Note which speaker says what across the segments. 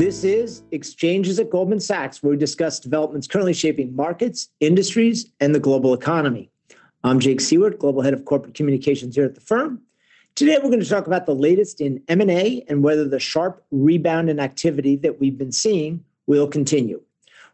Speaker 1: This is Exchanges at Goldman Sachs, where we discuss developments currently shaping markets, industries, and the global economy. I'm Jake Siewert, Global Head of Corporate Communications here at the firm. Today, we're going to talk about the latest in M&A and whether the sharp rebound in activity that we've been seeing will continue.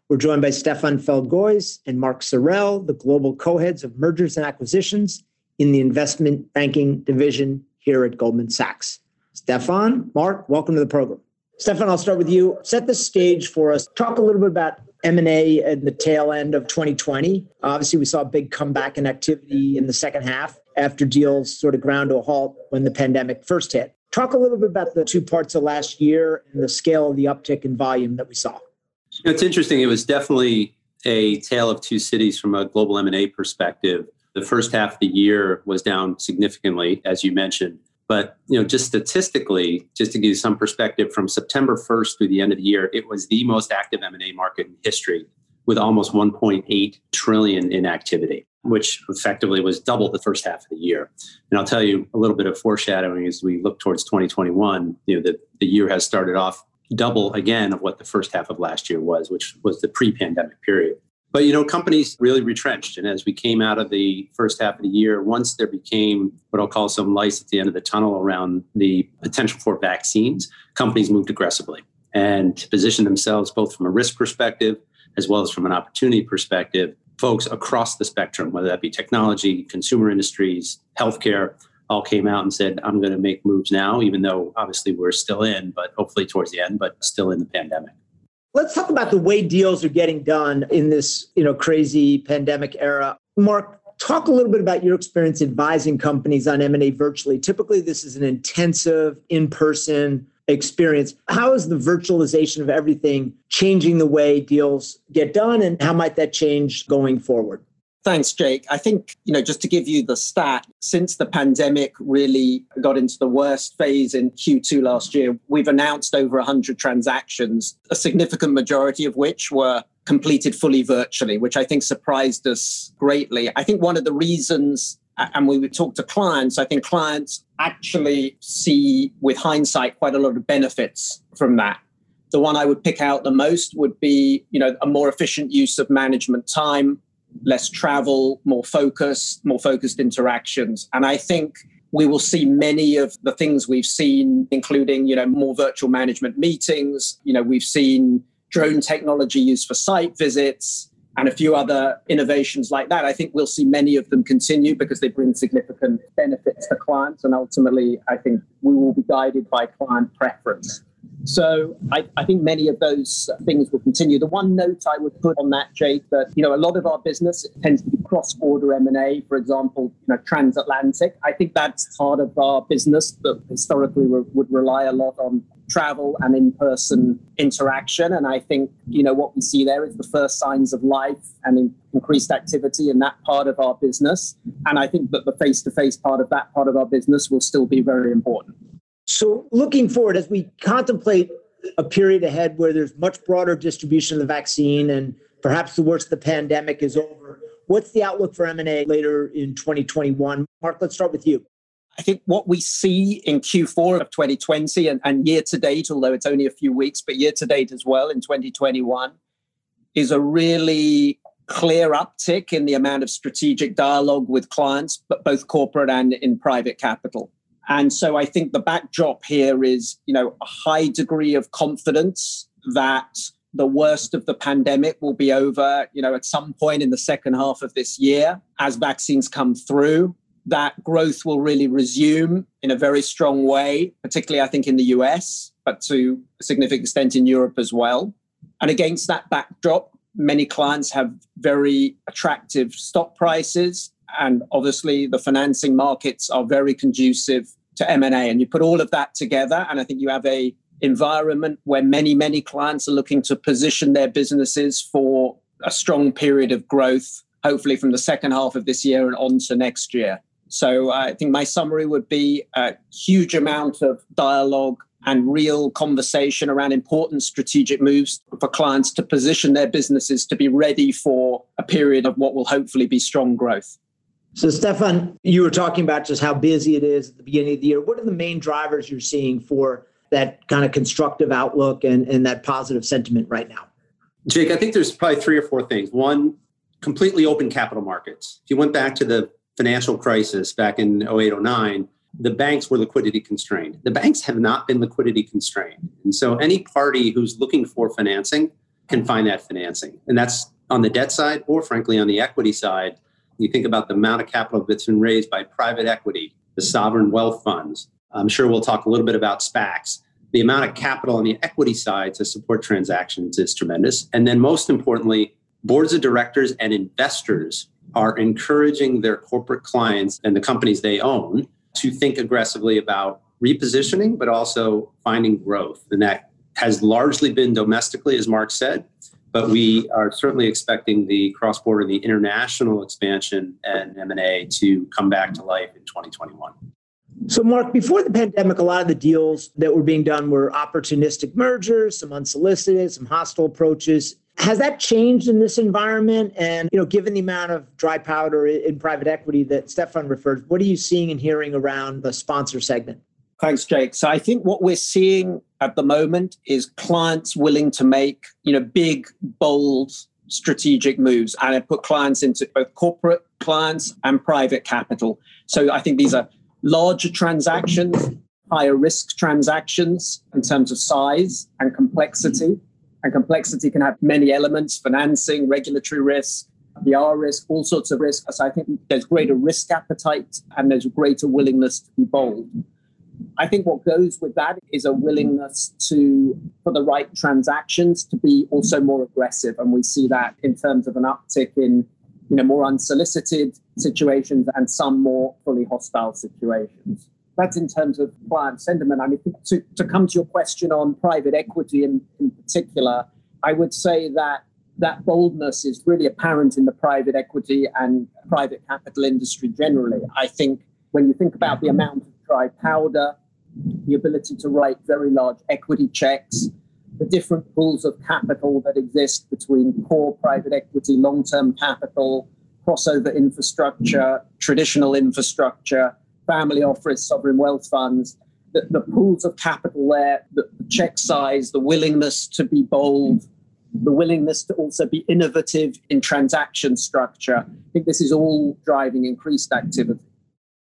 Speaker 1: We're joined by Stephan Feldgoise and Mark Sorrell, the global co-heads of mergers and acquisitions in the investment banking division here at Goldman Sachs. Stephan, Mark, welcome to the program. Stephan, I'll start with you. Set the stage for us. Talk a little bit about M&A at the tail end of 2020. Obviously, we saw a big comeback in activity in the second half after deals sort of ground to a halt when the pandemic first hit. Talk a little bit about the two parts of last year and the scale of the uptick in volume that we saw.
Speaker 2: It's interesting. It was definitely a tale of two cities from a global M&A perspective. The first half of the year was down significantly, as you mentioned. But you know, just statistically, just to give you some perspective, from September 1st through the end of the year, it was the most active M&A market in history, with almost 1.8 trillion in activity, which effectively was double the first half of the year. And I'll tell you a little bit of foreshadowing as we look towards 2021. You know, the, the year has started off double again of what the first half of last year was, which was the pre-pandemic period. But you know, companies really retrenched. And as we came out of the first half of the year, once there became what I'll call some lights at the end of the tunnel around the potential for vaccines, companies moved aggressively and to position themselves both from a risk perspective as well as from an opportunity perspective. Folks across the spectrum, whether that be technology, consumer industries, healthcare, all came out and said, I'm going to make moves now, even though obviously we're still in, but hopefully towards the end, but still in the pandemic.
Speaker 1: Let's talk about the way deals are getting done in this, you know, crazy pandemic era. Mark, talk a little bit about your experience advising companies on M&A virtually. Typically, this is an intensive in-person experience. How is the virtualization of everything changing the way deals get done and how might that change going forward?
Speaker 3: Thanks, Jake. I think, you know, just to give you the stat, since the pandemic really got into the worst phase in Q2 last year, we've announced over 100 transactions, a significant majority of which were completed fully virtually, which I think surprised us greatly. I think one of the reasons, and we would talk to clients, I think clients actually see with hindsight quite a lot of benefits from that. The one I would pick out the most would be, you know, a more efficient use of management time, less travel, more focus, more focused interactions. And I think we will see many of the things we've seen, including, you know, more virtual management meetings. You know, we've seen drone technology used for site visits and a few other innovations like that. I think we'll see many of them continue because they bring significant benefits to clients. And ultimately, I think we will be guided by client preference. So I, I, think many of those things will continue. The one note I would put on that, Jake, that you know a lot of our business tends to be cross-border M&A, for example, you know transatlantic. I think that's part of our business that historically re- would rely a lot on travel and in-person interaction. And I think you know what we see there is the first signs of life and increased activity in that part of our business. And I think that the face-to-face part of that part of our business will still be very important.
Speaker 1: So, looking forward, as we contemplate a period ahead where there's much broader distribution of the vaccine and perhaps the worst of the pandemic is over, what's the outlook for M&A later in 2021? Mark, let's start with you.
Speaker 3: I think what we see in Q4 of 2020 and, and year to date, although it's only a few weeks, but year to date as well in 2021, is a really clear uptick in the amount of strategic dialogue with clients, but both corporate and in private capital. And so I think the backdrop here is, you know, a high degree of confidence that the worst of the pandemic will be over, you know, at some point in the second half of this year as vaccines come through. That growth will really resume in a very strong way, particularly I think in the US, but to a significant extent in Europe as well. And against that backdrop, many clients have very attractive stock prices and obviously the financing markets are very conducive to M&A. And you put all of that together, and I think you have a environment where many, many clients are looking to position their businesses for a strong period of growth, hopefully from the second half of this year and on to next year. So I think my summary would be a huge amount of dialogue and real conversation around important strategic moves for clients to position their businesses to be ready for a period of what will hopefully be strong growth.
Speaker 1: So, Stephan, you were talking about just how busy it is at the beginning of the year. What are the main drivers you're seeing for that kind of constructive outlook and, and that positive sentiment right now?
Speaker 2: Jake, I think there's probably three or four things. One, completely open capital markets. If you went back to the financial crisis back in 08, 09, the banks were liquidity constrained. The banks have not been liquidity constrained. And so any party who's looking for financing can find that financing. And that's on the debt side or frankly on the equity side. You think about the amount of capital that's been raised by private equity, the sovereign wealth funds. I'm sure we'll talk a little bit about SPACs. The amount of capital on the equity side to support transactions is tremendous. And then most importantly, boards of directors and investors are encouraging their corporate clients and the companies they own to think aggressively about repositioning, but also finding growth. And that has largely been domestically, as Mark said, but we are certainly expecting the cross-border, the international expansion and M&A to come back to life in 2021.
Speaker 1: So, Mark, before the pandemic, a lot of the deals that were being done were opportunistic mergers, some unsolicited, some hostile approaches. Has that changed in this environment? And you know, given the amount of dry powder in private equity that Stephan referred, what are you seeing and hearing around the sponsor segment?
Speaker 3: Thanks, Jake. So I think what we're seeing at the moment is clients willing to make, you know, big, bold, strategic moves. And I put clients into both corporate clients and private capital. So I think these are larger transactions, higher risk transactions in terms of size and complexity. And complexity can have many elements financing, regulatory risk, PR risk, all sorts of risk. So I think there's greater risk appetite and there's greater willingness to be bold. I think what goes with that is a willingness to, for the right transactions, to be also more aggressive. And we see that in terms of an uptick in you know, more unsolicited situations and some more fully hostile situations that's in terms of client sentiment. I mean, to, to come to your question on private equity in, in particular, I would say that that boldness is really apparent in the private equity and private capital industry generally. I think when you think about the amount of dry powder, the ability to write very large equity checks, the different pools of capital that exist between core private equity, long term capital, crossover infrastructure, traditional infrastructure, family office, sovereign wealth funds, the, the pools of capital there, the, the check size, the willingness to be bold, the willingness to also be innovative in transaction structure. I think this is all driving increased activity.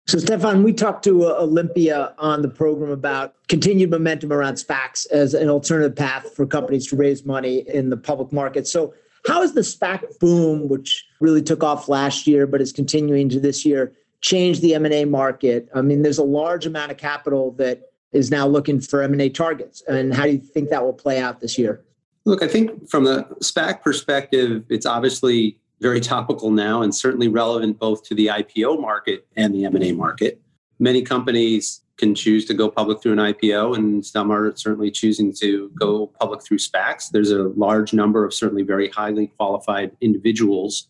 Speaker 1: So, Stephan, we talked to uh, Olympia on the program about continued momentum around SPACs as an alternative path for companies to raise money in the public market. So, how is the SPAC boom, which really took off last year but is continuing to this year, change the M&A market? I mean, there's a large amount of capital that is now looking for M&A targets. And how do you think that will play out this year?
Speaker 2: Look, I think from the SPAC perspective, it's obviously very topical now and certainly relevant both to the IPO market and the M&A market. Many companies can choose to go public through an IPO, and some are certainly choosing to go public through SPACs. There's a large number of certainly very highly qualified individuals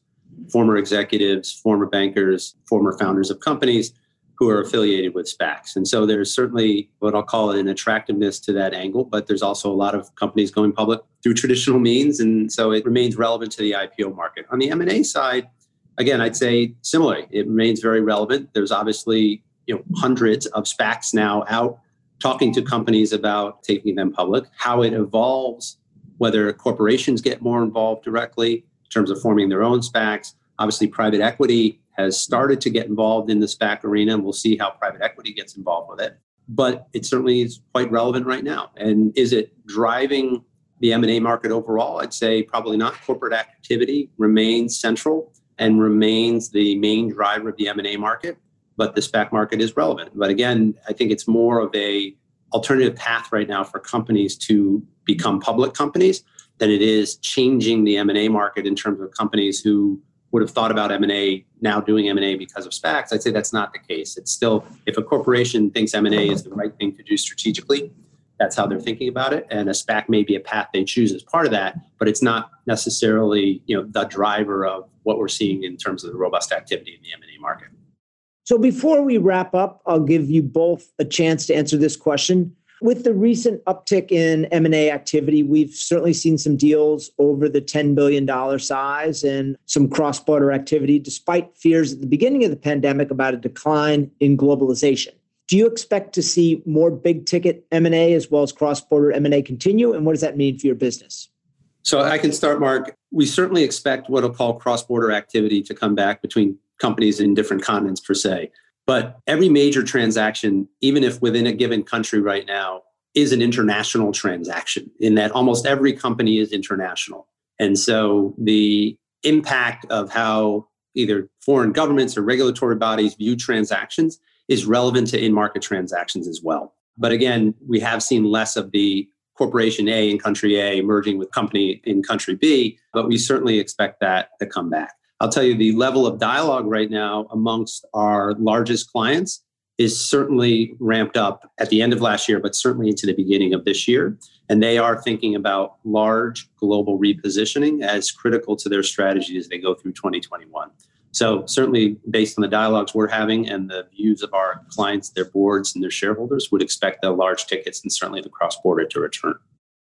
Speaker 2: former executives, former bankers, former founders of companies who are affiliated with SPACs. And so there's certainly what I'll call an attractiveness to that angle, but there's also a lot of companies going public through traditional means. And so it remains relevant to the IPO market. On the M&A side, again, I'd say similarly, it remains very relevant. There's obviously you know hundreds of SPACs now out talking to companies about taking them public, how it evolves, whether corporations get more involved directly, in terms of forming their own SPACs. Obviously, private equity has started to get involved in the SPAC arena, and we'll see how private equity gets involved with it. But it certainly is quite relevant right now. And is it driving the M&A market overall? I'd say probably not. Corporate activity remains central and remains the main driver of the M&A market, but the SPAC market is relevant. But again, I think it's more of a alternative path right now for companies to become public companies than it is changing the M&A market in terms of companies who would have thought about M&A now doing M&A because of SPACs. I'd say that's not the case. It's still if a corporation thinks M&A is the right thing to do strategically, that's how they're thinking about it and a SPAC may be a path they choose as part of that, but it's not necessarily, you know, the driver of what we're seeing in terms of the robust activity in the M&A market.
Speaker 1: So before we wrap up, I'll give you both a chance to answer this question. With the recent uptick in M&A activity, we've certainly seen some deals over the $10 billion size and some cross-border activity despite fears at the beginning of the pandemic about a decline in globalization. Do you expect to see more big ticket M&A as well as cross-border M&A continue? And what does that mean for your business?
Speaker 2: So I can start, Mark. We certainly expect what I'll call cross-border activity to come back between companies in different continents per se. But every major transaction, even if within a given country right now, is an international transaction in that almost every company is international. And so the impact of how either foreign governments or regulatory bodies view transactions is relevant to in market transactions as well. But again, we have seen less of the corporation A in country A merging with company in country B, but we certainly expect that to come back. I'll tell you the level of dialogue right now amongst our largest clients is certainly ramped up at the end of last year, but certainly into the beginning of this year. And they are thinking about large global repositioning as critical to their strategy as they go through 2021. So, certainly, based on the dialogues we're having and the views of our clients, their boards, and their shareholders, would expect the large tickets and certainly the cross border to return.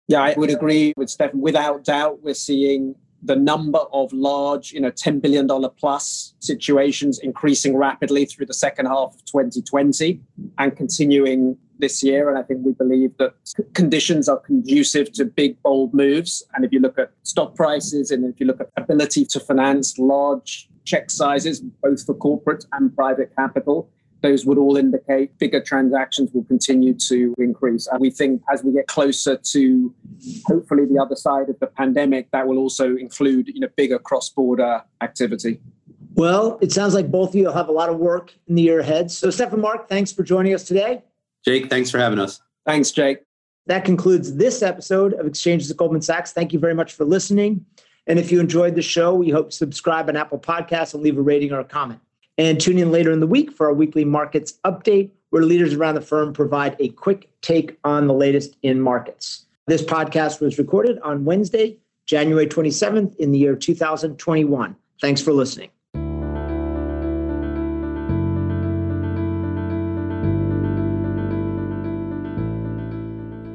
Speaker 3: Yeah, I would agree with Stephan. Without doubt, we're seeing the number of large, you know, $10 billion plus situations increasing rapidly through the second half of 2020 and continuing this year. And I think we believe that conditions are conducive to big, bold moves. And if you look at stock prices and if you look at ability to finance large check sizes, both for corporate and private capital, those would all indicate bigger transactions will continue to increase. And we think as we get closer to hopefully the other side of the pandemic, that will also include you know bigger cross-border activity.
Speaker 1: Well, it sounds like both of you have a lot of work in the year ahead. So, Stephan Mark, thanks for joining us today.
Speaker 2: Jake, thanks for having us.
Speaker 3: Thanks, Jake.
Speaker 1: That concludes this episode of Exchanges at Goldman Sachs. Thank you very much for listening. And if you enjoyed the show, we hope to subscribe on Apple Podcasts and leave a rating or a comment. And tune in later in the week for our weekly markets update, where leaders around the firm provide a quick take on the latest in markets. This podcast was recorded on Wednesday, January 27th in the year 2021. Thanks for listening.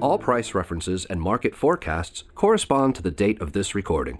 Speaker 4: All price references and market forecasts correspond to the date of this recording.